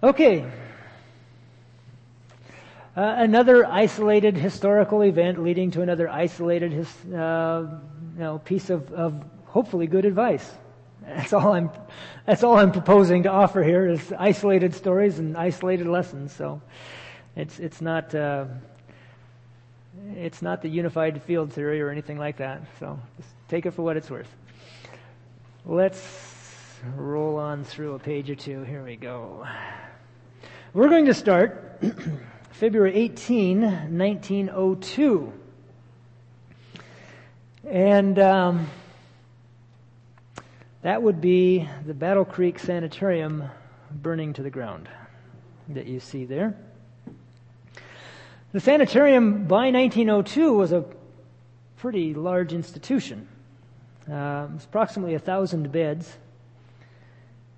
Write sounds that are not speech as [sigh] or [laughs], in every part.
Okay. Uh, another isolated historical event leading to another isolated his, uh, you know, piece of, of hopefully good advice. That's all I'm, that's all I'm proposing to offer here is isolated stories and isolated lessons. So it's, it's not, uh, it's not the unified field theory or anything like that. So just take it for what it's worth. Let's roll on through a page or two. Here we go. We're going to start [clears throat] February 18, 1902. And um, that would be the Battle Creek Sanitarium burning to the ground that you see there. The sanitarium by 1902 was a pretty large institution. Uh, it was approximately a thousand beds.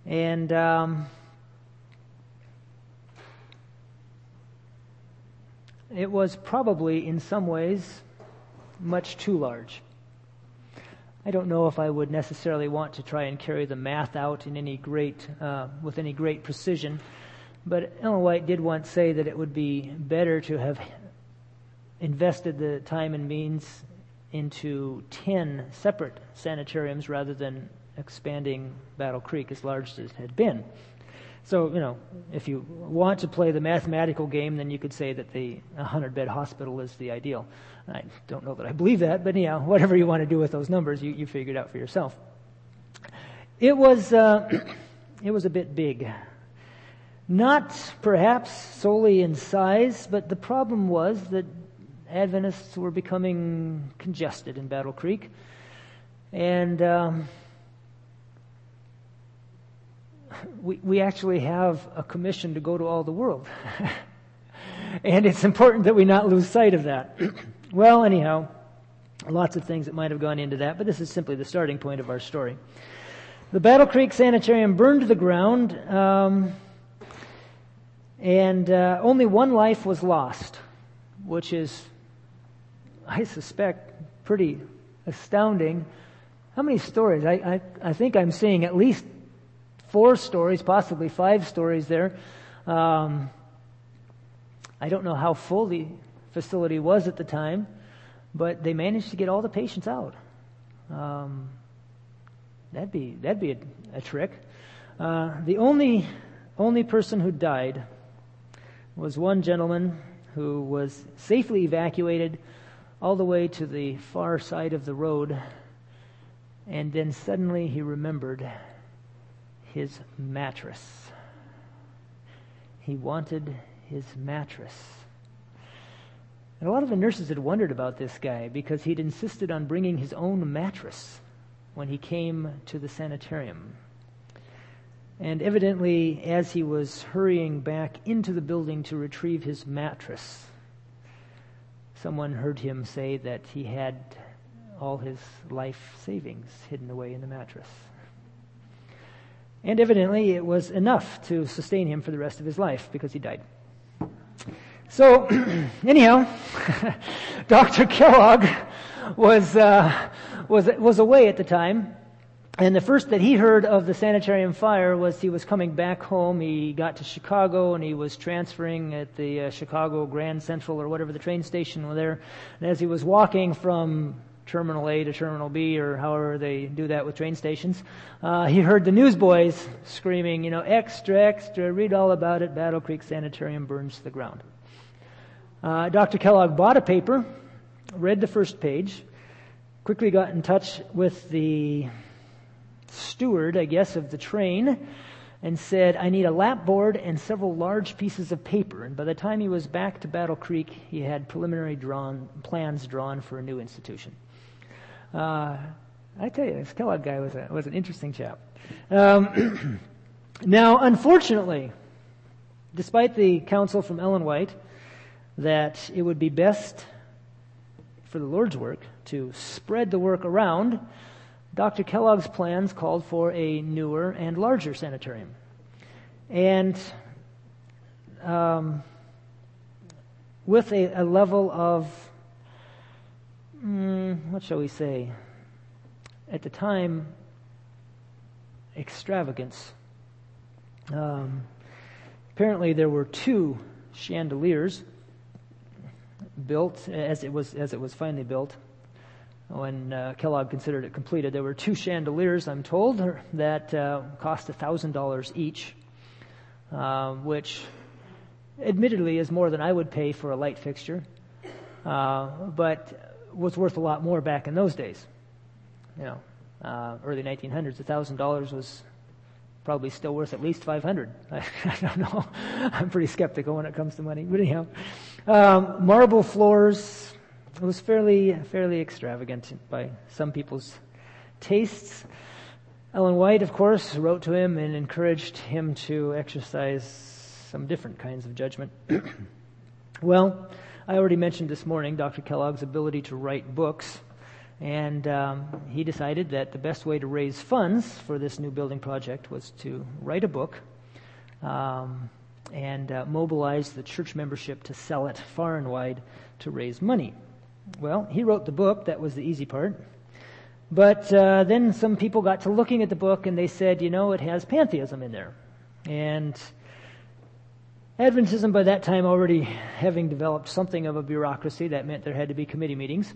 And um, it was probably, in some ways, much too large. I don't know if I would necessarily want to try and carry the math out in any great, uh, with any great precision, but Ellen White did once say that it would be better to have invested the time and means into 10 separate sanitariums rather than expanding Battle Creek as large as it had been. So, you know, if you want to play the mathematical game, then you could say that the 100 bed hospital is the ideal. I don't know that I believe that, but yeah, whatever you want to do with those numbers, you, you figure it out for yourself. It was, uh, [clears throat] it was a bit big. Not perhaps solely in size, but the problem was that Adventists were becoming congested in Battle Creek. And um, we, we actually have a commission to go to all the world. [laughs] and it's important that we not lose sight of that. [clears throat] well, anyhow, lots of things that might have gone into that, but this is simply the starting point of our story. The Battle Creek Sanitarium burned to the ground, um, and uh, only one life was lost, which is I suspect, pretty astounding. How many stories? I, I, I think I'm seeing at least four stories, possibly five stories there. Um, I don't know how full the facility was at the time, but they managed to get all the patients out. Um, that'd be that'd be a, a trick. Uh, the only only person who died was one gentleman who was safely evacuated all the way to the far side of the road, and then suddenly he remembered his mattress. He wanted his mattress. And a lot of the nurses had wondered about this guy because he'd insisted on bringing his own mattress when he came to the sanitarium. And evidently, as he was hurrying back into the building to retrieve his mattress, Someone heard him say that he had all his life savings hidden away in the mattress. And evidently, it was enough to sustain him for the rest of his life because he died. So, [clears throat] anyhow, [laughs] Dr. Kellogg was, uh, was, was away at the time, and the first that he heard of the sanitarium fire was he was coming back home. He got to Chicago and he was transferring at the uh, Chicago Grand Central or whatever the train station was there. And as he was walking from Terminal A to Terminal B or however they do that with train stations, uh, he heard the newsboys screaming, you know, extra, extra, read all about it. Battle Creek Sanitarium burns to the ground. Uh, Dr. Kellogg bought a paper, read the first page, quickly got in touch with the steward, I guess, of the train and said, I need a lap board and several large pieces of paper. And by the time he was back to Battle Creek, he had preliminary drawn, plans drawn for a new institution. Uh, I tell you, this Kellogg guy was, a, was an interesting chap. Um, [clears throat] now, unfortunately, despite the counsel from Ellen White that it would be best for the Lord's work to spread the work around, Dr. Kellogg's plans called for a newer and larger sanitarium. And um, with a, a, level of, mm, what shall we say, at the time, extravagance. Um, Apparently, there were two chandeliers built as it was as it was finally built. When uh, Kellogg considered it completed, there were two chandeliers. I'm told that uh, cost a thousand dollars each, uh, which, admittedly, is more than I would pay for a light fixture, uh, but was worth a lot more back in those days. You know, uh, early 1900s, a thousand dollars was probably still worth at least 500. I, [laughs] I, don't know. [laughs] I'm pretty skeptical when it comes to money. But anyhow, um, marble floors. It was fairly, fairly extravagant by some people's tastes. Ellen White, of course, wrote to him and encouraged him to exercise some different kinds of judgment. [coughs] well, I already mentioned this morning Dr. Kellogg's ability to write books. And um, he decided that the best way to raise funds for this new building project was to write a book um, and uh, mobilize the church membership to sell it far and wide to raise money. Well, he wrote the book. That was the easy part. But uh, then some people got to looking at the book and they said, you know, it has pantheism in there. And Adventism by that time already having developed something of a bureaucracy, that meant there had to be committee meetings.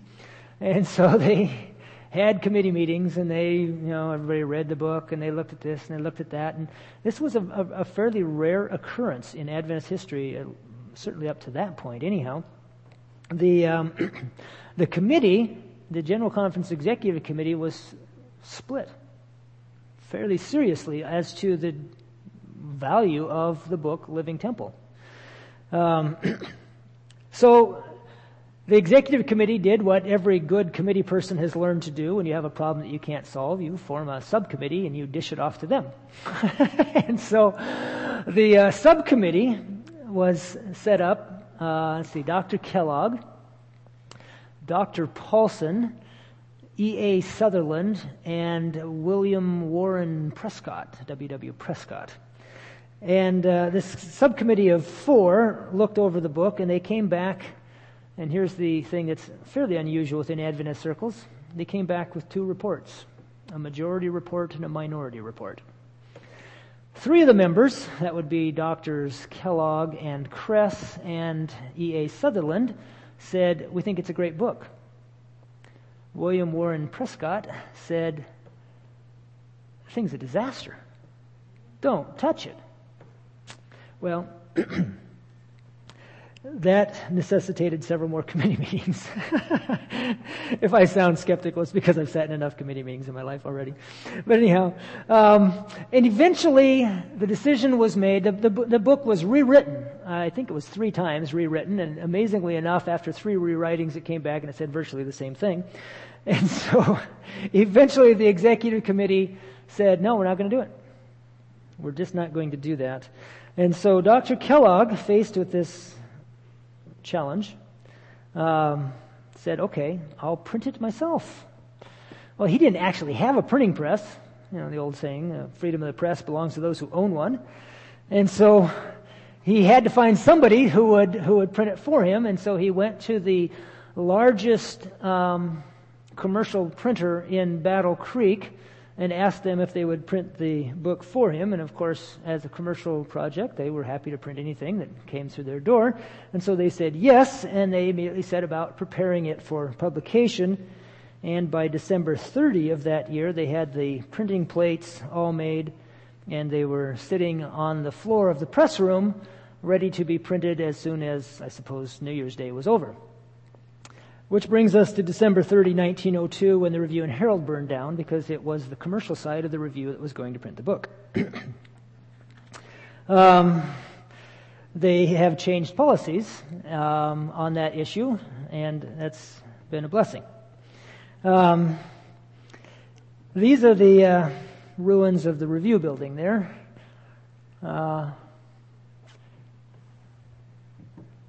And so [laughs] they had committee meetings and they, you know, everybody read the book and they looked at this and they looked at that. And this was a, a, fairly rare occurrence in Adventist history, uh, certainly up to that point, anyhow. The, um, [clears throat] the committee, the General Conference Executive Committee, was split fairly seriously as to the value of the book Living Temple. Um, [clears throat] so the executive committee did what every good committee person has learned to do when you have a problem that you can't solve. You form a subcommittee and you dish it off to them. [laughs] and so the uh, subcommittee was set up. Uh, let's see, Dr. Kellogg, Dr. Paulson, E.A. Sutherland, and William Warren Prescott, W.W. Prescott. And uh, this subcommittee of four looked over the book and they came back and here's the thing that's fairly unusual within Adventist circles. They came back with two reports a majority report and a minority report. Three of the members, that would be Doctors Kellogg and Kress and E.A. Sutherland, said, We think it's a great book. William Warren Prescott said, The thing's a disaster. Don't touch it. Well, [clears throat] that necessitated several more [laughs] committee meetings. if I sound skeptical, it's because I've sat in enough committee meetings in my life already. But anyhow, um, and eventually the decision was made. The, the, the book was rewritten. I think it was three times rewritten, and amazingly enough, after three rewritings, it came back and it said virtually the same thing. [laughs] And so, eventually, the executive committee said, "No, we're not going to do it. We're just not going to do that." And so, Dr. Kellogg, faced with this challenge, um, said, okay, I'll print it myself. Well, he didn't actually have a printing press. You know, the old saying, uh, freedom of the press belongs to those who own one. And so he had to find somebody who would, who would print it for him. And so he went to the largest um, commercial printer in Battle Creek and asked them if they would print the book for him. And of course, as a commercial project, they were happy to print anything that came through their door. And so they said yes, and they immediately set about preparing it for publication. And by December 30 of that year, they had the printing plates all made, and they were sitting on the floor of the press room, ready to be printed as soon as, I suppose, New Year's Day was over. Which brings us to December 30, 1902, when the Review and Herald burned down because it was the commercial side of the Review that was going to print the book. [clears throat] um, they have changed policies um, on that issue, and that's been a blessing. Um, these are the uh, ruins of the Review building there. Uh,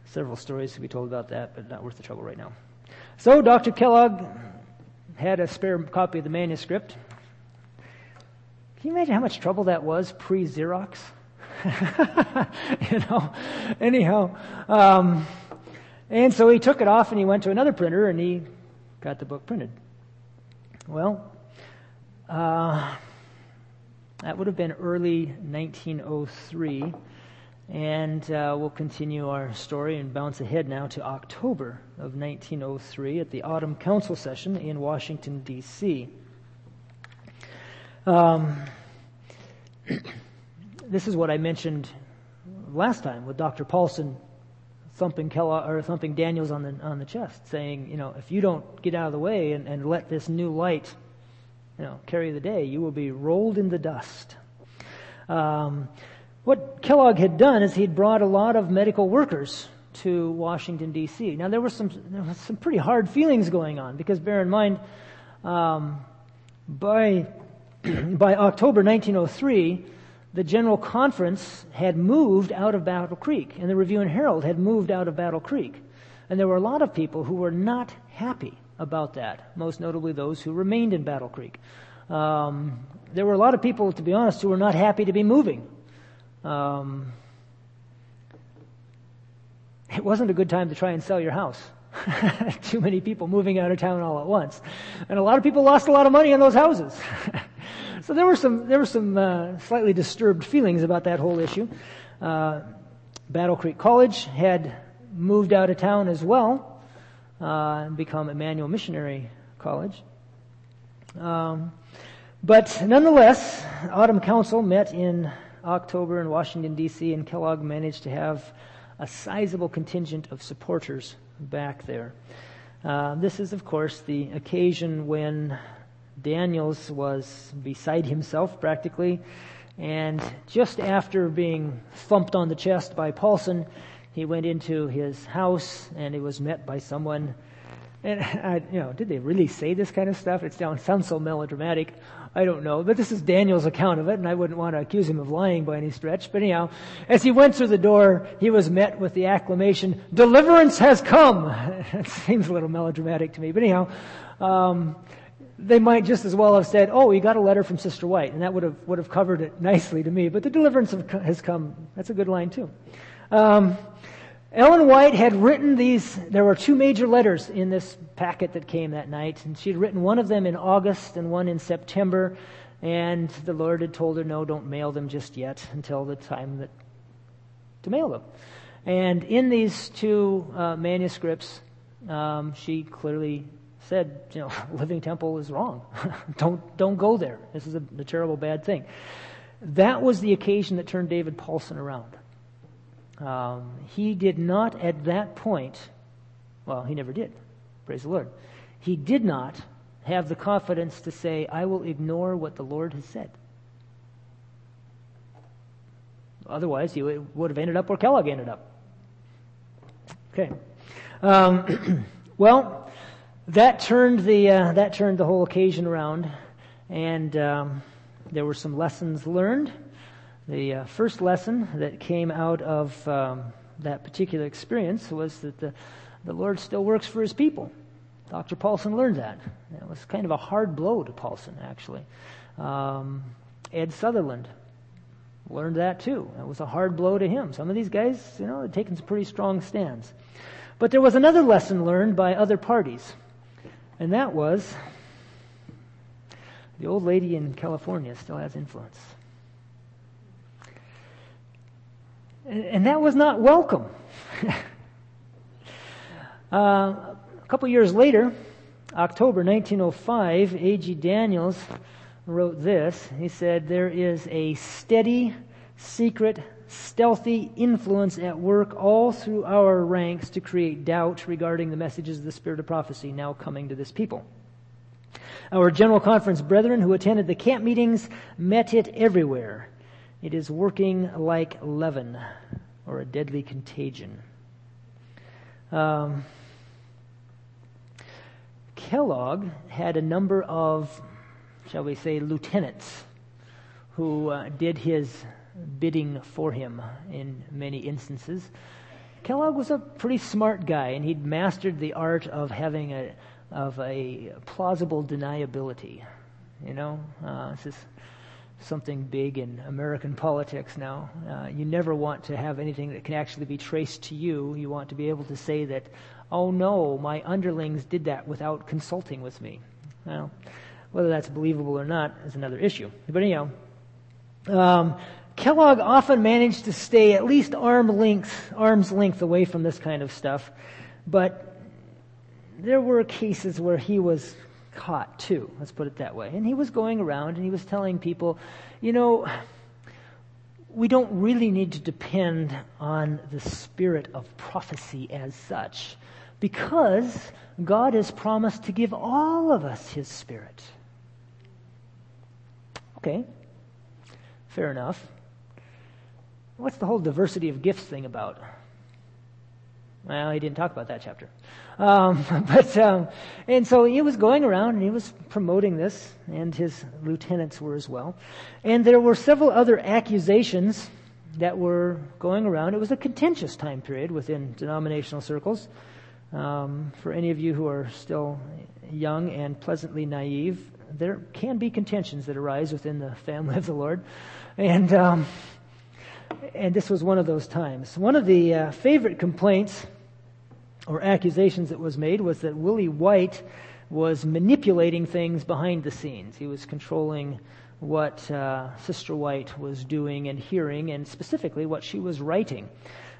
several stories to be told about that, but not worth the trouble right now. So Dr. Kellogg had a spare copy of the manuscript. Can you imagine how much trouble that was pre Xerox? [laughs] you know, anyhow. Um, and so he took it off and he went to another printer and he got the book printed. Well, uh, that would have been early 1903. And uh, we'll continue our story and bounce ahead now to October of 1903 at the Autumn Council session in Washington, D.C. Um, [clears throat] this is what I mentioned last time with Dr. Paulson thumping Kellogg, or thumping Daniells on the on the chest, saying, you know, if you don't get out of the way and, and let this new light, you know, carry the day, you will be rolled in the dust. Um, what Kellogg had done is he'd brought a lot of medical workers to Washington D.C. Now there were some there some pretty hard feelings going on because bear in mind, um, by [clears throat] by October 1903 the General Conference had moved out of Battle Creek, and the Review and Herald had moved out of Battle Creek. And there were a lot of people who were not happy about that, most notably those who remained in Battle Creek. Um, there were a lot of people, to be honest, who were not happy to be moving. Um, it wasn't a good time to try and sell your house. [laughs] Too many people moving out of town all at once. And a lot of people lost a lot of money on those houses. [laughs] So there were some there were some uh, slightly disturbed feelings about that whole issue. Uh, Battle Creek College had moved out of town as well uh, and become Emmanuel Missionary College. Um, but nonetheless, Autumn Council met in October in Washington D.C. and Kellogg managed to have a sizable contingent of supporters back there. Uh, this is, of course, the occasion when Daniells was beside himself practically. And just after being thumped on the chest by Paulson, he went into his house and he was met by someone. And [laughs] I, you know, did they really say this kind of stuff? It sounds, so melodramatic. I don't know. But this is Daniel's account of it, and I wouldn't want to accuse him of lying by any stretch. But anyhow, as he went through the door, he was met with the acclamation, deliverance has come! [laughs] it seems a little melodramatic to me. But anyhow, um, they might just as well have said, "Oh, you got a letter from Sister White," and that would have would have covered it nicely to me. But the deliverance has come. That's a good line too. Um, Ellen White had written these. There were two major letters in this packet that came that night, and she had written one of them in August and one in September. And the Lord had told her, "No, don't mail them just yet until the time that to mail them." And in these two uh, manuscripts, um, she clearly said, you know, [laughs] Living Temple is wrong. [laughs] don't, don't go there. This is a, a, terrible bad thing. That was the occasion that turned David Paulson around. Um, he did not at that point, well, he never did. Praise the Lord. He did not have the confidence to say, I will ignore what the Lord has said. Otherwise, he would have ended up where Kellogg ended up. Okay. Um, [clears throat] well, that turned the uh, that turned the whole occasion around, and um, there were some lessons learned. The uh, first lesson that came out of um, that particular experience was that the the Lord still works for His people. Dr. Paulson learned that. It was kind of a hard blow to Paulson, actually. Um, Ed Sutherland learned that too. It was a hard blow to him. Some of these guys, you know, had taken some pretty strong stands. But there was another lesson learned by other parties. And that was the old lady in California still has influence. And, that was not welcome. [laughs] uh, a couple years later, October 1905, A.G. Daniells wrote this. He said, There is a steady, secret stealthy influence at work all through our ranks to create doubt regarding the messages of the Spirit of prophecy now coming to this people. Our General Conference brethren who attended the camp meetings met it everywhere. It is working like leaven or a deadly contagion. Um, Kellogg had a number of, shall we say, lieutenants who uh, did his bidding for him in many instances. Kellogg was a pretty smart guy, and he'd mastered the art of having a of a plausible deniability. You know, uh, this is something big in American [laughs] politics now. Uh, you never want to have anything that can actually be traced to you. You want to be able to say that, oh no, my underlings did that without consulting with me. Well, whether that's believable or not is another issue. But anyhow, um, Kellogg often managed to stay at least arm length, arm's length away from this kind of stuff, but there were cases where he was caught too, let's put it that way. And he was going around and he was telling people, you know, we don't really need to depend on the spirit of prophecy as such because God has promised to give all of us his spirit. Okay, fair enough. What's the whole diversity of gifts thing about? Well, he didn't talk about that chapter. Um, [laughs] but, um, and so he was going around and he was promoting this, and his lieutenants were as well. And there were several other accusations that were going around. It was a contentious time period within denominational circles. Um, for any of you who are still young and pleasantly naive, there can be contentions that arise within the family of the Lord. And, um, and this was one of those times. One of the uh, favorite complaints or accusations that was made was that Willie White was manipulating things behind the scenes. He was controlling what uh, Sister White was doing and hearing, and specifically what she was writing.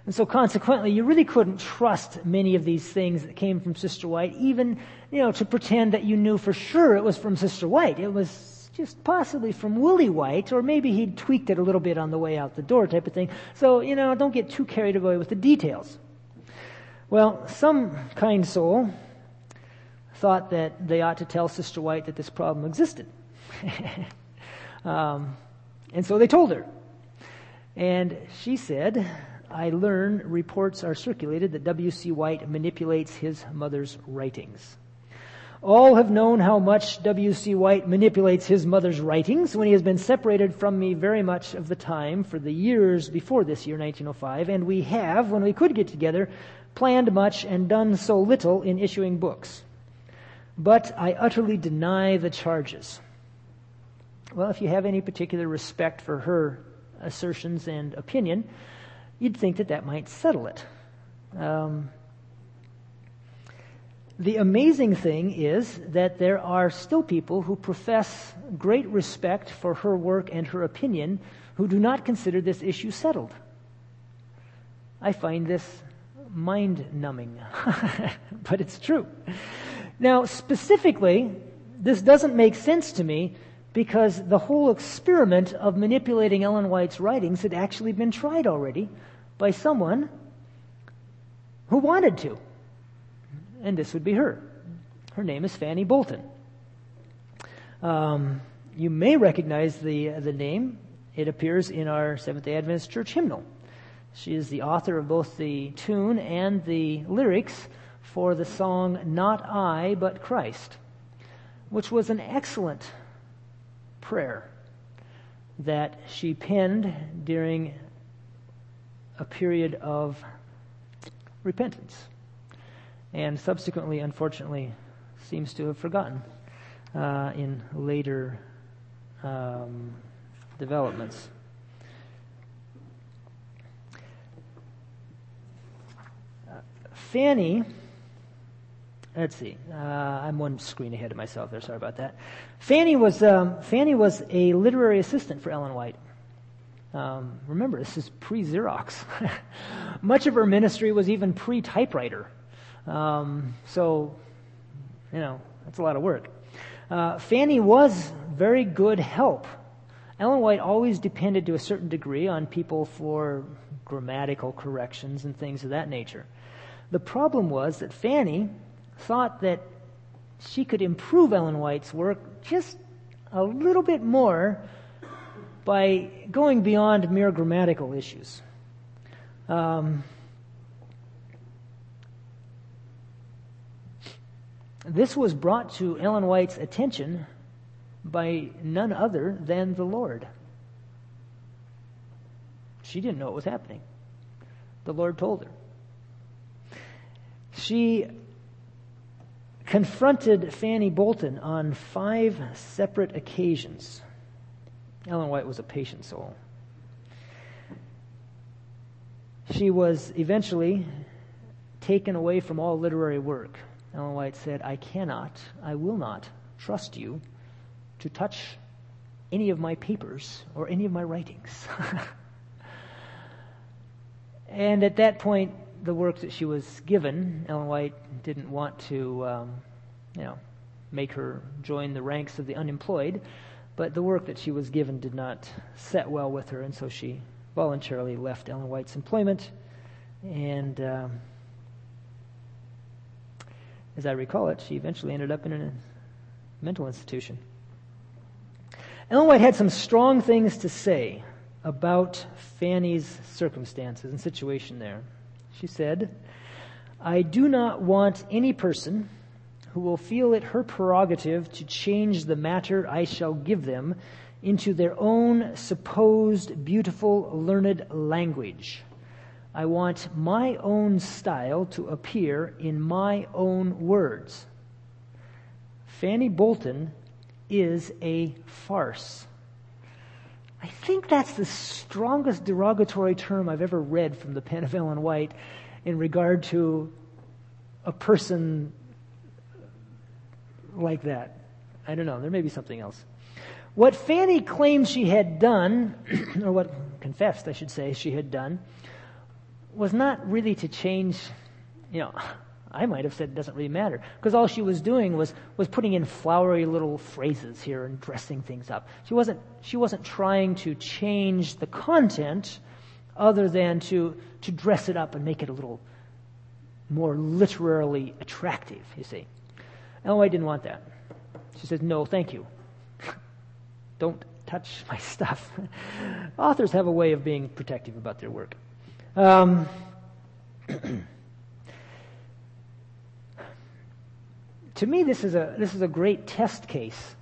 And so consequently, you really couldn't trust many of these things that came from Sister White, even, you know, to pretend that you knew for sure it was from Sister White. It was just possibly from Willie White, or maybe he'd tweaked it a little bit on the way out the door type of thing. So, you know, don't get too carried away with the details. Well, some kind soul thought that they ought to tell Sister White that this problem existed. [laughs] um, and so they told her. And she said, I learn reports are circulated that W.C. White manipulates his mother's writings. All have known how much W.C. White manipulates his mother's writings when he has been separated from me very much of the time for the years before this year, 1905, and we have, when we could get together, planned much and done so little in issuing books. But I utterly deny the charges. Well, if you have any particular respect for her assertions and opinion, you'd think that that might settle it. Um, the amazing thing is that there are still people who profess great respect for her work and her opinion who do not consider this issue settled. I find this mind numbing, [laughs] but it's true. Now, specifically, this doesn't make sense to me because the whole experiment of manipulating Ellen White's writings had actually been tried already by someone who wanted to. And this would be her. Her name is Fanny Bolton. Um, you may recognize the, the name. It appears in our Seventh day Adventist church hymnal. She is the author of both the tune and the lyrics for the song Not I, but Christ, which was an excellent prayer that she penned during a period of repentance and subsequently, unfortunately, seems to have forgotten uh, in later um, developments. Fanny, let's see, uh, I'm one screen ahead of myself there, sorry about that. Fanny was, um, Fanny was a literary assistant for Ellen White. Um, remember, this is pre Xerox. [laughs] Much of her ministry was even pre typewriter. Um, so, you know, that's a lot of work. Uh, Fanny was very good help. Ellen White always depended to a certain degree on people for grammatical corrections and things of that nature. The problem was that Fanny thought that she could improve Ellen White's work just a little bit more by going beyond mere grammatical issues. Um, this was brought to Ellen White's attention by none other than the Lord. She didn't know what was happening. The Lord told her she confronted Fanny Bolton on five separate occasions. Ellen White was a patient soul. She was eventually taken away from all literary work. Ellen White said, I cannot, I will not trust you to touch any of my papers or any of my writings. [laughs] and at that point, the work that she was given, Ellen White didn't want to, um, you know, make her join the ranks of the unemployed, but the work that she was given did not set well with her, and so she voluntarily left Ellen White's employment. And um, as I recall it, she eventually ended up in a mental institution. Ellen White had some strong things to say about Fanny's circumstances and situation there. She said, I do not want any person who will feel it her prerogative to change the matter I shall give them into their own supposed beautiful, learned language. I want my own style to appear in my own words. Fanny Bolton is a farce. I think that's the strongest derogatory term I've ever read from the pen of Ellen White in regard to a person like that. I don't know. There may be something else. What Fanny claimed she had done, [clears throat] or what confessed, I should say, she had done, was not really to change, you know, I might have said it doesn't really matter. Because all she was doing was, was putting in flowery little phrases here and dressing things up. She wasn't, she wasn't trying to change the content other than to, to dress it up and make it a little more literarily attractive, you see. Ellen White didn't want that. She said, no, thank you. [laughs] Don't touch my stuff. [laughs] Authors have a way of being protective about their work. Um, [clears throat] to me, this is a this is a great test case.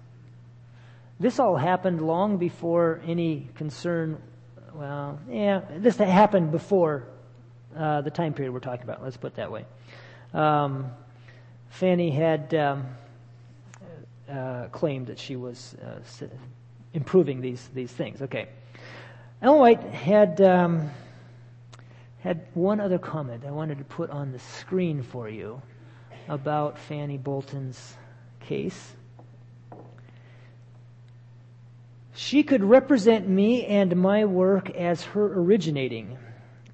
This all happened long before any concern. Well, yeah, this happened before uh, the time period we're talking about. Let's put it that way. Um, Fanny had um, uh, claimed that she was uh, improving these these things. Okay, Ellen White had um, had one other comment I wanted to put on the screen for you about Fanny Bolton's case. She could represent me and my work as her originating,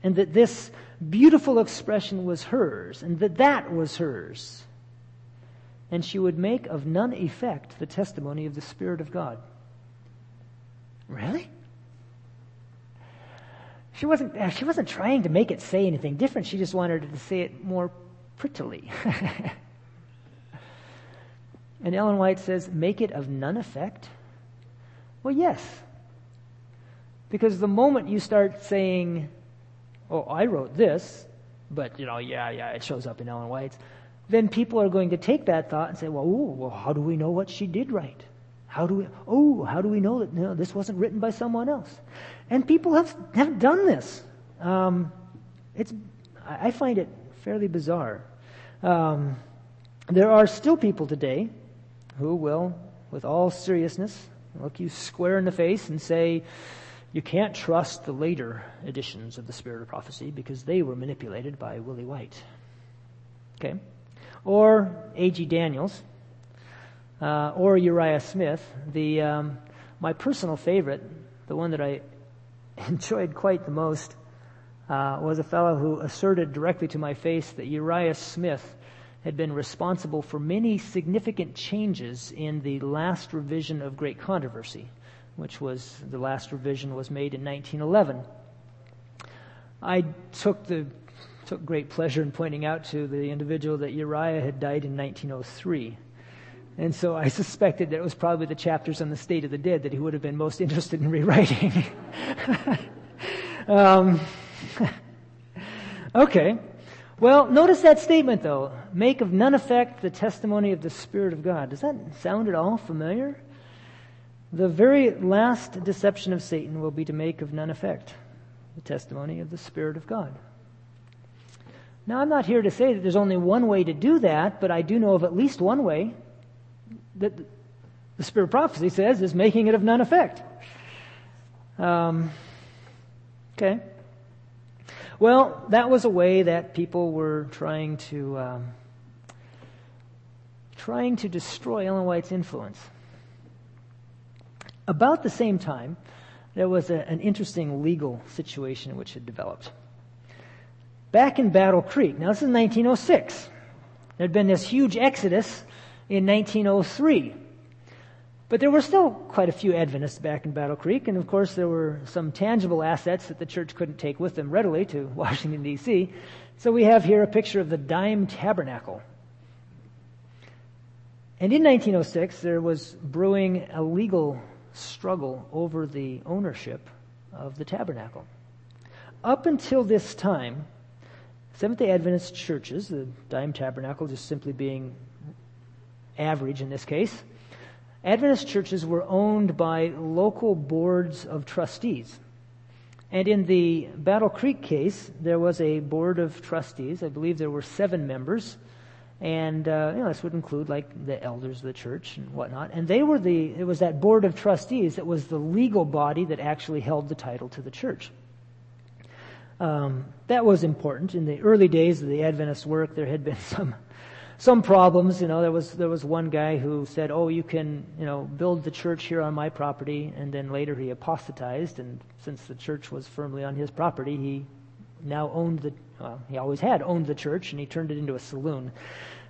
and that this beautiful expression was hers, and that that was hers. And she would make of none effect the testimony of the Spirit of God. Really? She wasn't, uh, she wasn't trying to make it say anything different. She just wanted to say it more prettily. [laughs] and Ellen White says, make it of none effect? Well, yes. Because the moment you start saying, oh, I wrote this, but, you know, yeah, yeah, it shows up in Ellen White's, then people are going to take that thought and say, well, ooh, well, how do we know what she did write? How do we, oh, how do we know that this wasn't written by someone else? And people have, have done this. Um, it's, I find it fairly bizarre. Um, there are still people today who will, with all seriousness, look you square in the face and say, you can't trust the later editions of the Spirit of Prophecy because they were manipulated by Willie White. Okay? Or A.G. Daniells, uh, or Uriah Smith. The, um, my personal favorite, the one that I [laughs] enjoyed quite the most, uh, was a fellow who asserted directly to my face that Uriah Smith had been responsible for many significant changes in the last revision of Great Controversy, which was the last revision was made in 1911. I took the took great pleasure in pointing out to the individual that Uriah had died in 1903. And so I [laughs] suspected that it was probably the chapters on the state of the dead that he would have been most [laughs] interested in rewriting. [laughs] um, [laughs] okay. Well, notice that statement though. Make of none effect the testimony of the Spirit of God. Does that sound at all familiar? The very last deception of Satan will be to make of none effect the testimony of the Spirit of God. Now, I'm not here to say that there's only one way to do that, but I do know of at least one way that the Spirit of prophecy says is making it of none effect. Um, okay. Well, that was a way that people were trying to um, trying to destroy Ellen White's influence. About the same time, there was a, an interesting legal situation which had developed. Back in Battle Creek, now this is 1906, there had been this huge exodus in 1903. But there were still quite a few Adventists back in Battle Creek, and of course there were some tangible assets that the church couldn't take with them readily to [laughs] Washington, D.C. So we have here a picture of the Dime Tabernacle. And in 1906, there was brewing a legal struggle over the ownership of the tabernacle. Up until this time, Seventh day Adventist churches, the Dime Tabernacle just simply being average in this case, Adventist churches were owned by local boards of trustees. And in the Battle Creek case, there was a board of trustees. I believe there were seven members. And, uh, you know, this would include like the elders of the church and whatnot. And they were the, it was that board of trustees that was the legal body that actually held the title to the church. Um, that was important. In the early days of the Adventist work, there had been [laughs] some some problems. You know, there was there was one guy who said, "Oh, you can you know build the church here on my property," and then later he apostatized, and since the church was firmly on his property, he now owned the well, he always had owned the church, and he turned it into a saloon,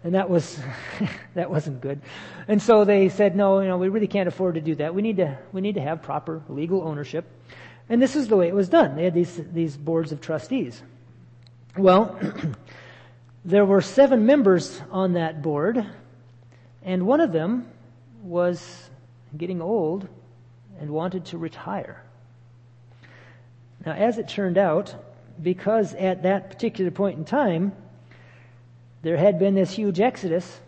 and that was [laughs] that wasn't good. And so they said, "No, you know, we really can't afford to do that. We need to we need to have proper legal ownership." And this is the way it was done. They had these these boards of trustees. Well. [clears throat] There were seven members on that board, and one of them was getting old and wanted to retire. Now, as it turned out, because at that particular point in time, there had been this huge exodus,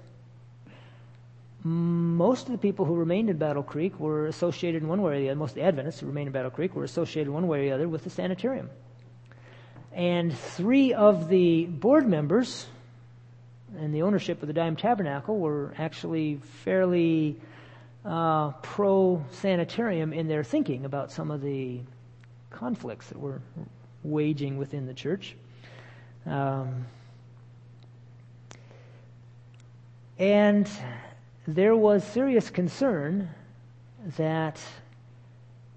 most of the people who remained in Battle Creek were associated in one way or the other, most of the Adventists who remained in Battle Creek were associated one way or the other with the sanitarium. And three of the board members and the ownership of the Dime Tabernacle were actually fairly uh, pro sanitarium in their thinking about some of the conflicts that were waging within the church. Um, and there was serious concern that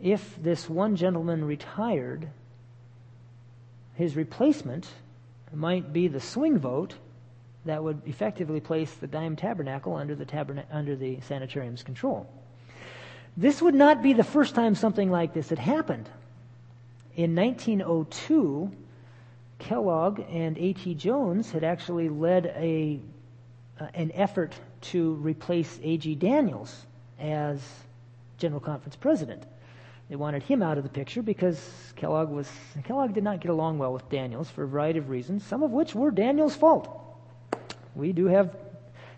if this one gentleman retired, his replacement might be the swing vote that would effectively place the Dime Tabernacle under the, taberna- under the sanitarium's control. This would not be the first time something like this had happened. In 1902, Kellogg and A.T. Jones had actually led a, uh, an effort to replace A.G. Daniells as General Conference president. They wanted him out of the picture because Kellogg was Kellogg did not get along well with Daniells for a variety of reasons, some of which were Daniells' fault. We do have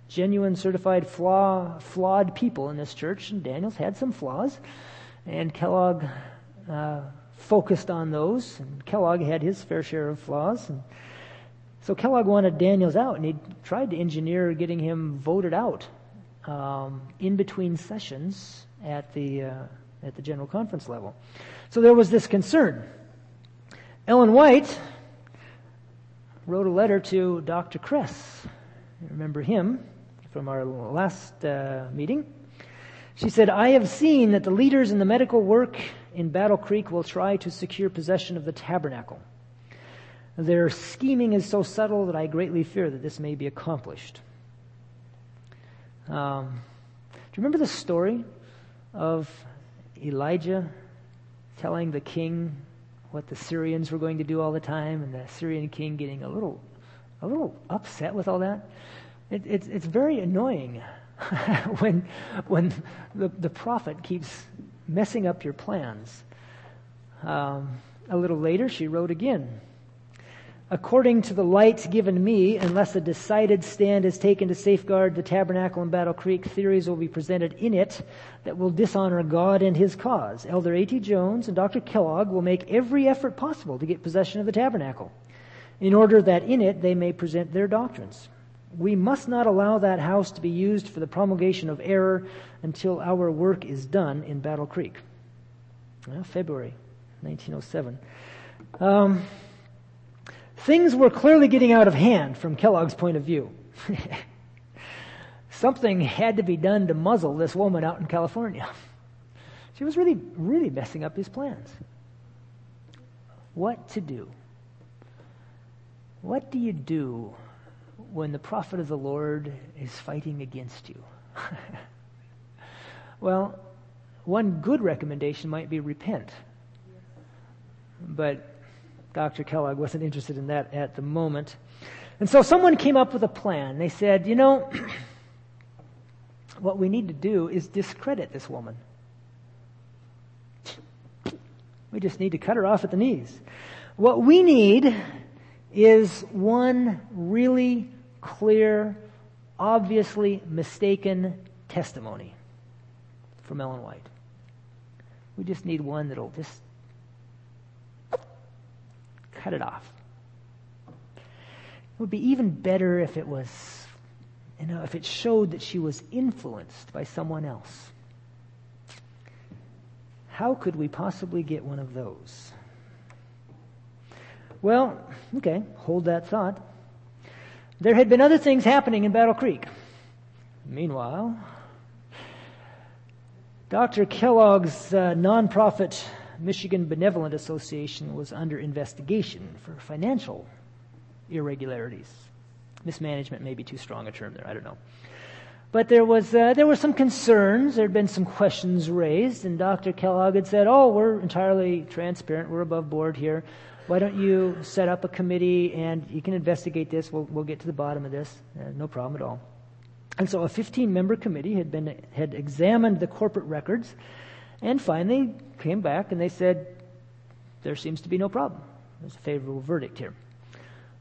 genuine, certified, flaw, flawed people in this church, and Daniells had some flaws, and Kellogg uh, focused on those, and Kellogg had his fair share of flaws. And so Kellogg wanted Daniells out, and he tried to engineer getting him voted out um, in between sessions at the uh, at the General Conference level. So there was this concern. Ellen White wrote a letter to Dr. Kress. Remember him from our last uh, meeting. She said, I have seen that the leaders in the medical work in Battle Creek will try to secure possession of the tabernacle. Their scheming is so subtle that I greatly fear that this may be accomplished. Um, do you remember the story of Elijah telling the king what the Syrians were going to do all the time, and the Syrian king getting a little, a little upset with all that. It, it's, it's very annoying [laughs] when, when the, the prophet keeps messing up your plans. Um, a little later, she wrote again according to the light given me, unless a decided stand is taken to safeguard the tabernacle in Battle Creek, theories will be presented in it that will dishonor God and his cause. Elder A.T. Jones and Dr. Kellogg will make every effort possible to get possession of the tabernacle, in order that in it they may present their doctrines. We must not allow that house to be used for the promulgation of error until our work is done in Battle Creek. Well, February 1907. Um, Things were clearly getting out of hand from Kellogg's point of view. [laughs] Something had to be done to muzzle this woman out in California. She was really, really messing up his plans. What to do? What do you do when the prophet of the Lord is fighting against you? [laughs] well, one good recommendation might be repent. But Dr. Kellogg wasn't interested in that at the moment. And so someone came up with a plan. They said, you know, [clears throat] what we need to do is discredit this woman. We just need to cut her off at the knees. What we need is one really clear, obviously mistaken testimony from Ellen White. We just need one that'll just cut it off. It would be even better if it was, you know, if it showed that she was influenced by someone else. How could we possibly get one of those? Well, okay, hold that thought. There had been other things happening in Battle Creek. Meanwhile, Dr. Kellogg's uh, nonprofit Michigan Benevolent Association was under investigation for financial irregularities. Mismanagement may be too strong a term there, I don't know. But there was uh, there were some concerns. There had been some questions raised, and Dr. Kellogg had said, "Oh, we're entirely transparent. We're above board here. Why don't you set up a committee and you can investigate this? We'll we'll get to the bottom of this. Uh, no problem at all." And so, a 15-member committee had been had examined the corporate records, and finally came back and they said, "There seems to be no problem. There's a favorable verdict here."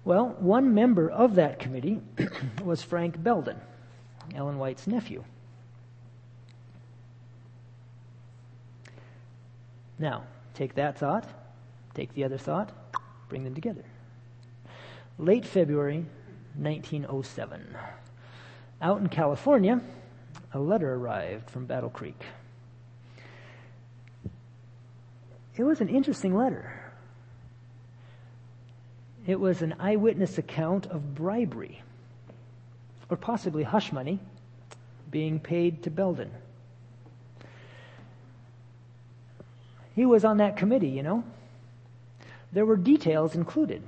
Well, one member of that committee [clears throat] was Frank Belden. Ellen White's nephew. Now, take that thought, take the other thought, bring them together. Late February 1907. Out in California, a letter arrived from Battle Creek. It was an interesting letter. It was an eyewitness account of bribery or possibly hush money being paid to Belden. He was on that committee, you know. There were details included.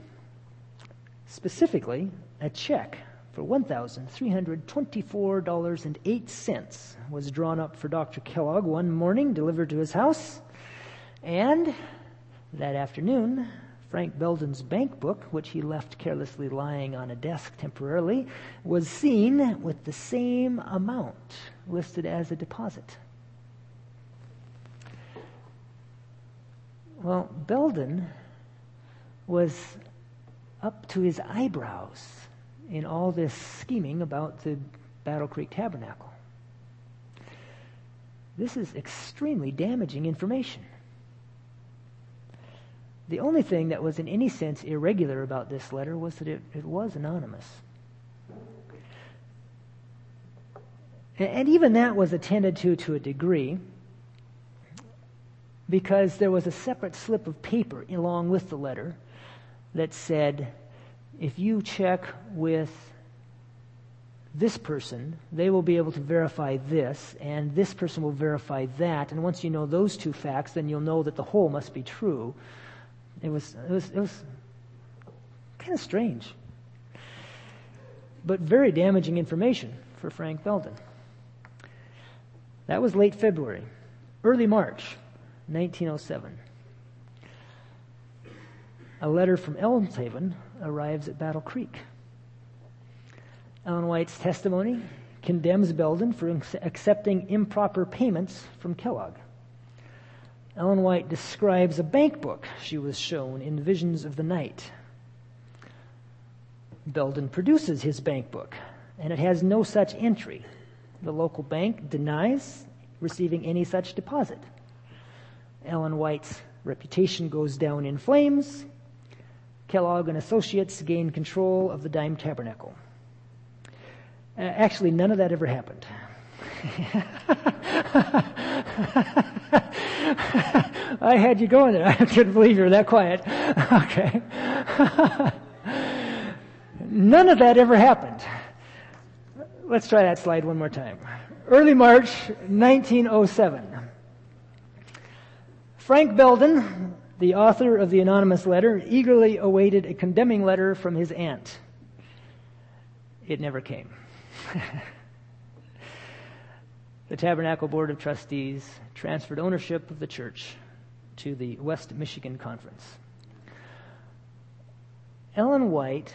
Specifically, a check for $1,324.08 was drawn up for Dr. Kellogg one morning, delivered to his house, and that afternoon, Frank Belden's bank book, which he left carelessly lying on a desk temporarily, was seen with the same amount listed as a deposit. Well, Belden was up to his eyebrows in all this scheming about the Battle Creek Tabernacle. This is extremely damaging information. The only thing that was in any sense irregular about this letter was that it, it was anonymous. And even that was attended to to a degree because there was a separate slip of paper along with the letter that said, if you check with this person, they will be able to verify this, and this person will verify that. And once you know those two facts, then you'll know that the whole must be true. It was, it was, it was kind of strange, but very damaging information for Frank Belden. That was late February. Early March, 1907. A letter from Elmshaven arrives at Battle Creek. Ellen White's testimony condemns Belden for accepting improper payments from Kellogg. Ellen White describes a bank book she was shown in visions of the night. Belden produces his bank book, and it has no such entry. The local bank denies receiving any such deposit. Ellen White's reputation goes down in flames. Kellogg and Associates gain control of the Dime Tabernacle. Uh, actually, none of that ever happened. [laughs] [laughs] I had you going there. [laughs] I couldn't believe you were that quiet. [laughs] Okay. None of that ever happened. Let's try that slide one more time. Early March 1907. Frank Belden, the author of the anonymous letter, eagerly awaited a condemning letter from his aunt. It never came. The Tabernacle Board of Trustees transferred ownership of the church to the West Michigan Conference. Ellen White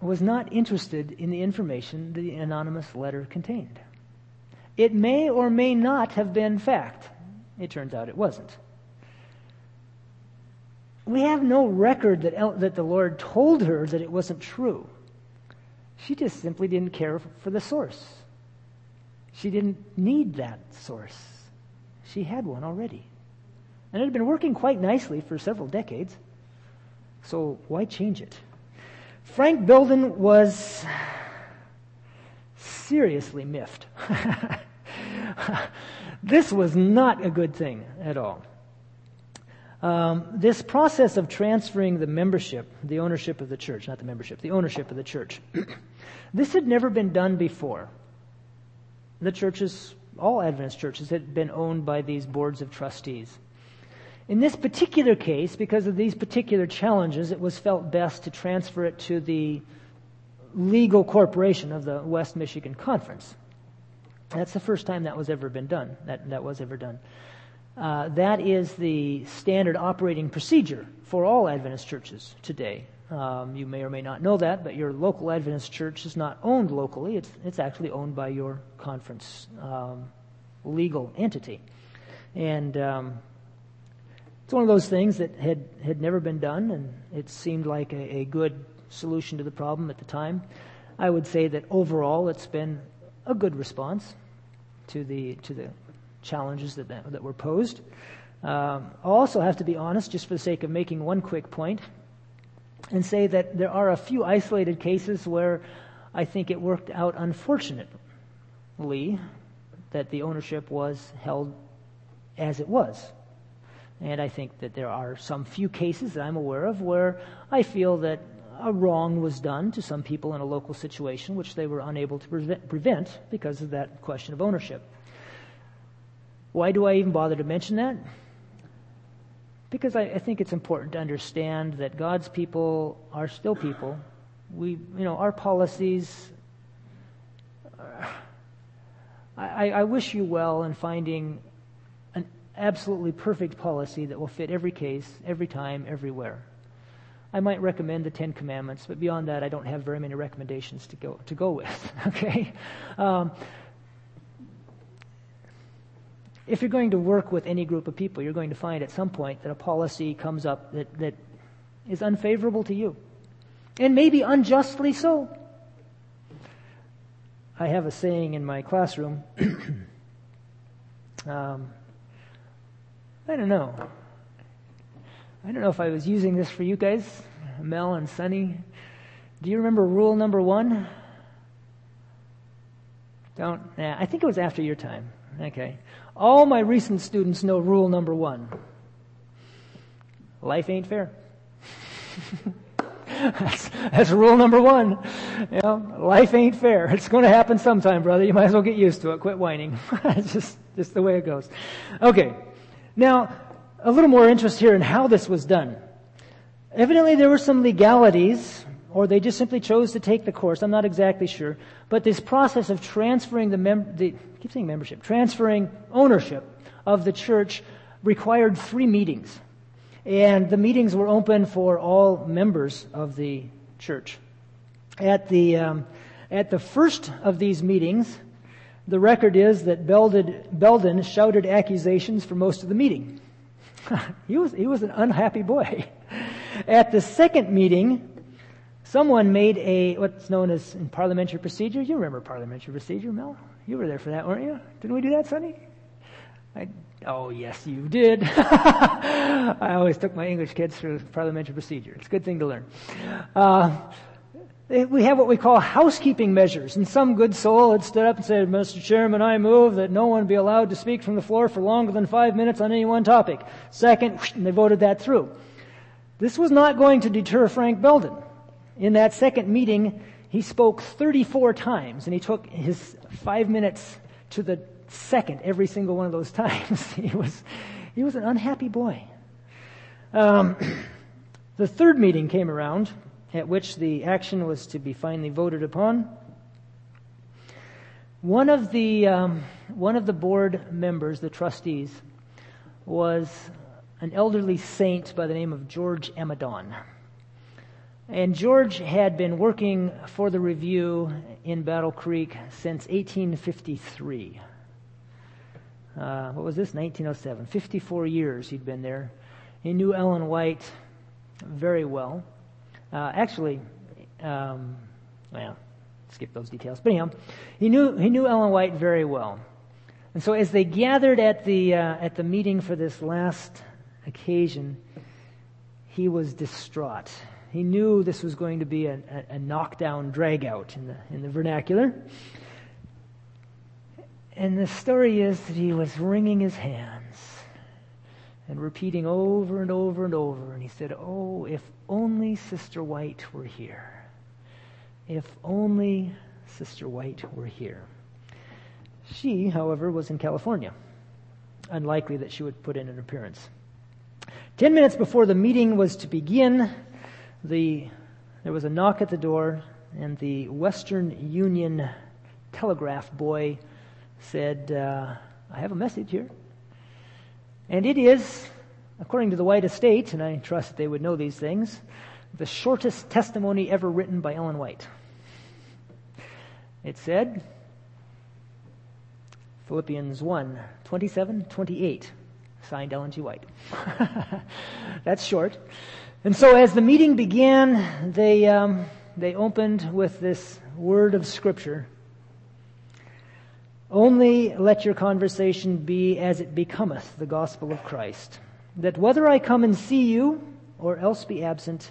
was not interested in the information the anonymous letter contained. It may or may not have been fact. It turns out it wasn't. We have no record that, El- that the Lord told her that it wasn't true. She just simply didn't care for the source. She didn't need that source. She had one already. And it had been working quite nicely for several decades. So why change it? Frank Belden was seriously miffed. [laughs] this was not a good thing at all. Um, this process of transferring the membership, the ownership of the church, not the membership, the ownership of the church, [clears throat] this had never been done before. The churches, all Adventist churches, had been owned by these boards of trustees. In this particular case, because of these particular challenges, it was felt best to transfer it to the legal corporation of the West Michigan Conference. That's the first time that was ever been done. That, that was ever done. Uh, that is the standard operating procedure for all Adventist churches today. Um, you may or may not know that, but your local Adventist church is not owned locally. It's, it's actually owned by your conference um, legal entity. And um, it's one of those things that had, had never been done, and it seemed like a, a good solution to the problem at the time. I would say that overall it's been a good response to the, to the challenges that, that, that were posed. Um, I'll also have to be honest, just for the sake of making one quick point, and say that there are a few isolated cases where I think it worked out unfortunately that the ownership was held as it was. And I think that there are some few cases that I'm aware of where I feel that a wrong was done to some people in a local situation which they were unable to prevent because of that question of ownership. Why do I even bother to mention that? Because I, I think it's important to understand that God's people are still people. We, you know, our policies. Uh, I, I wish you well in finding an absolutely perfect policy that will fit every case, every time, everywhere. I might recommend the Ten Commandments, but beyond that, I don't have very many recommendations to go to go with. [laughs] okay, um, if you're going to work with any group of people, you're going to find at some point that a policy comes up that, that is unfavorable to you, and maybe unjustly so. I have a saying in my classroom. [coughs] um, I don't know. I don't know if I was using this for you guys, Mel and Sunny. Do you remember rule number one? Don't. Nah, I think it was after your time. Okay. All my recent students know rule number one. Life ain't fair. [laughs] that's, that's, rule number one. You know, life ain't fair. [laughs] It's going to happen sometime, brother. You might as well get used to it. Quit whining. [laughs] it's just, just the way it goes. Okay. Now, a little more interest here in how this was done. Evidently, there were some legalities, or they just simply chose to take the course. I'm not exactly sure. But this process of transferring the, mem- the keep saying membership, transferring ownership of the church required three meetings. And the meetings were open for all members of the church. At the, um, at the first of these meetings, the record is that Belden, Belden shouted accusations for most of the meeting. [laughs] he, was, he was an unhappy boy. [laughs] At the second meeting, someone made a what's known as in parliamentary procedure. You remember parliamentary procedure, Mel? You were there for that, weren't you? Didn't we do that, Sonny? I, oh, yes, you did. [laughs] I always took my English kids through parliamentary procedure. It's a good thing to learn. Uh, we have what we call housekeeping measures. And some good soul had stood up and said, Mr. Chairman, I move that no one be allowed to speak from the floor for longer than five minutes on any one topic. Second, and they voted that through. This was not going to deter Frank Belden. In that second meeting, he spoke 34 times, and he took his five minutes to the second every single one of those [laughs] times. he was, he was an unhappy boy. Um, [clears throat] the third meeting came around, at which the action was to be finally voted upon. One of the um, one of the board members, the trustees, was an elderly saint by the name of George Amadon. And George had been working for the review in Battle Creek since 1853. Uh, what was this? 1907. 54 years he'd been there. He knew Ellen White very well. Uh, actually, um, well, skip those details. But anyhow, he knew he knew Ellen White very well. And so as they gathered at the uh, at the meeting for this last occasion, he was distraught. He knew this was going to be a, a, a knockdown dragout in the in the vernacular. And the story is that he was wringing his hands and repeating over and over and over. And he said, Oh, if only Sister White were here. If only Sister White were here. She, however, was in California. Unlikely that she would put in an appearance. Ten minutes before the meeting was to begin, the, there was a knock at the door, and the Western Union telegraph boy said, uh, I have a message here. And it is, according to the White Estate, and I trust they would know these things, the shortest testimony ever written by Ellen White. It said, Philippians 1 27, 28, signed Ellen G. White. [laughs] That's short. And so as the meeting began, they, um, they opened with this word of Scripture. Only let your conversation be as it becometh the gospel of Christ, that whether I come and see you or else be absent,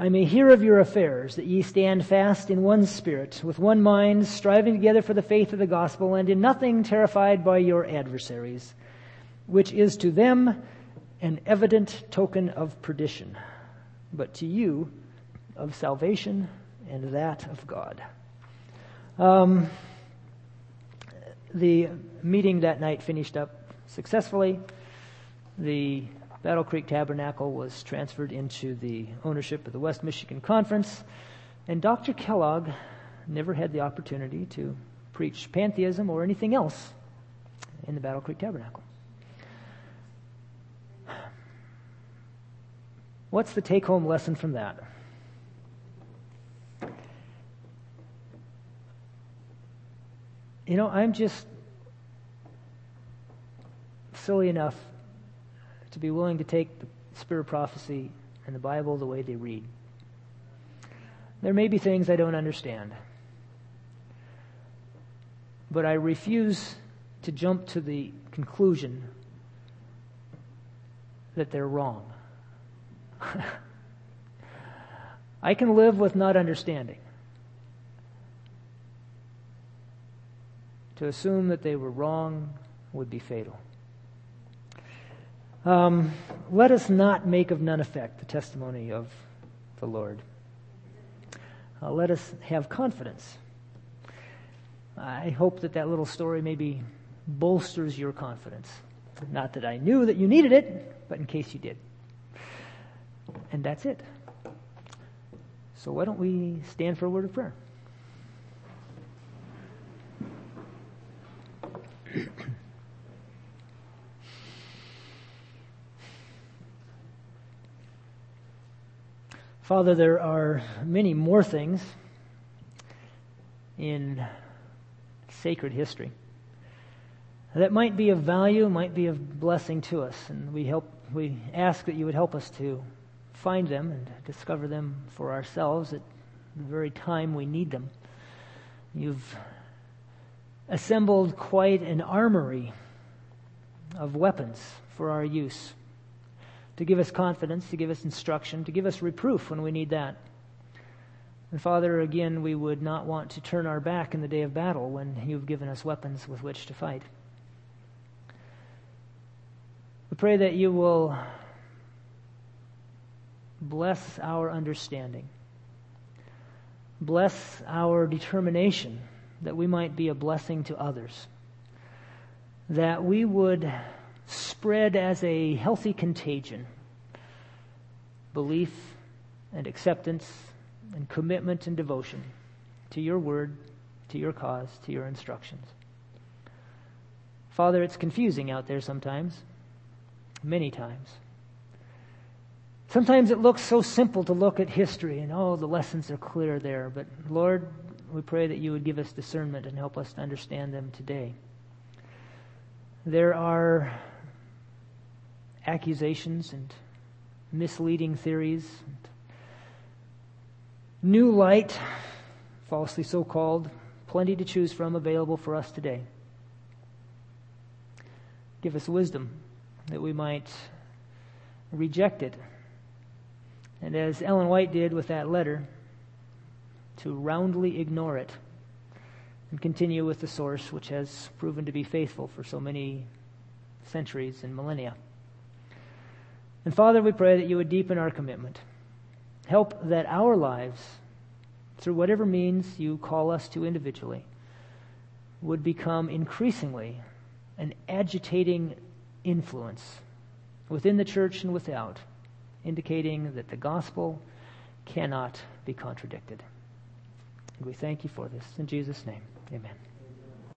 I may hear of your affairs, that ye stand fast in one spirit, with one mind, striving together for the faith of the gospel, and in nothing terrified by your adversaries, which is to them an evident token of perdition, but to you of salvation and that of God. Um, the meeting that night finished up successfully. The Battle Creek Tabernacle was transferred into the ownership of the West Michigan Conference, and Dr. Kellogg never had the opportunity to preach pantheism or anything else in the Battle Creek Tabernacle. What's the take home lesson from that? You know, I'm just silly enough to be willing to take the spirit of prophecy and the Bible the way they read. There may be things I don't understand, but I refuse to jump to the conclusion that they're wrong. [laughs] I can live with not understanding. To assume that they were wrong would be fatal. Um, let us not make of none effect the testimony of the Lord. Uh, let us have confidence. I hope that that little story maybe bolsters your confidence. Not that I knew that you needed it, but in case you did. And that's it. So why don't we stand for a word of prayer? [clears throat] Father, there are many more things in sacred history that might be of value, might be of blessing to us, and we help we ask that you would help us to find them and discover them for ourselves at the very time we need them. You've assembled quite an armory of weapons for our use to give us confidence, to give us instruction, to give us reproof when we need that. And Father, again, we would not want to turn our back in the day of battle when you've given us weapons with which to fight. We pray that you will bless our understanding, bless our determination that we might be a blessing to others, that we would spread as a healthy contagion belief and acceptance and commitment and devotion to your word, to your cause, to your instructions. Father, it's confusing out there sometimes, many times. Sometimes it looks so simple to look at history and, oh, the lessons are clear there. But Lord, we pray that you would give us discernment and help us to understand them today. There are accusations and misleading theories, new light, falsely so called, plenty to choose from available for us today. Give us wisdom that we might reject it. And as Ellen White did with that letter, to roundly ignore it and continue with the source which has proven to be faithful for so many centuries and millennia. And Father, we pray that you would deepen our commitment. Help that our lives, through whatever means you call us to individually, would become increasingly an agitating influence within the church and without, indicating that the gospel cannot be contradicted. And we thank you for this. In Jesus' name, amen.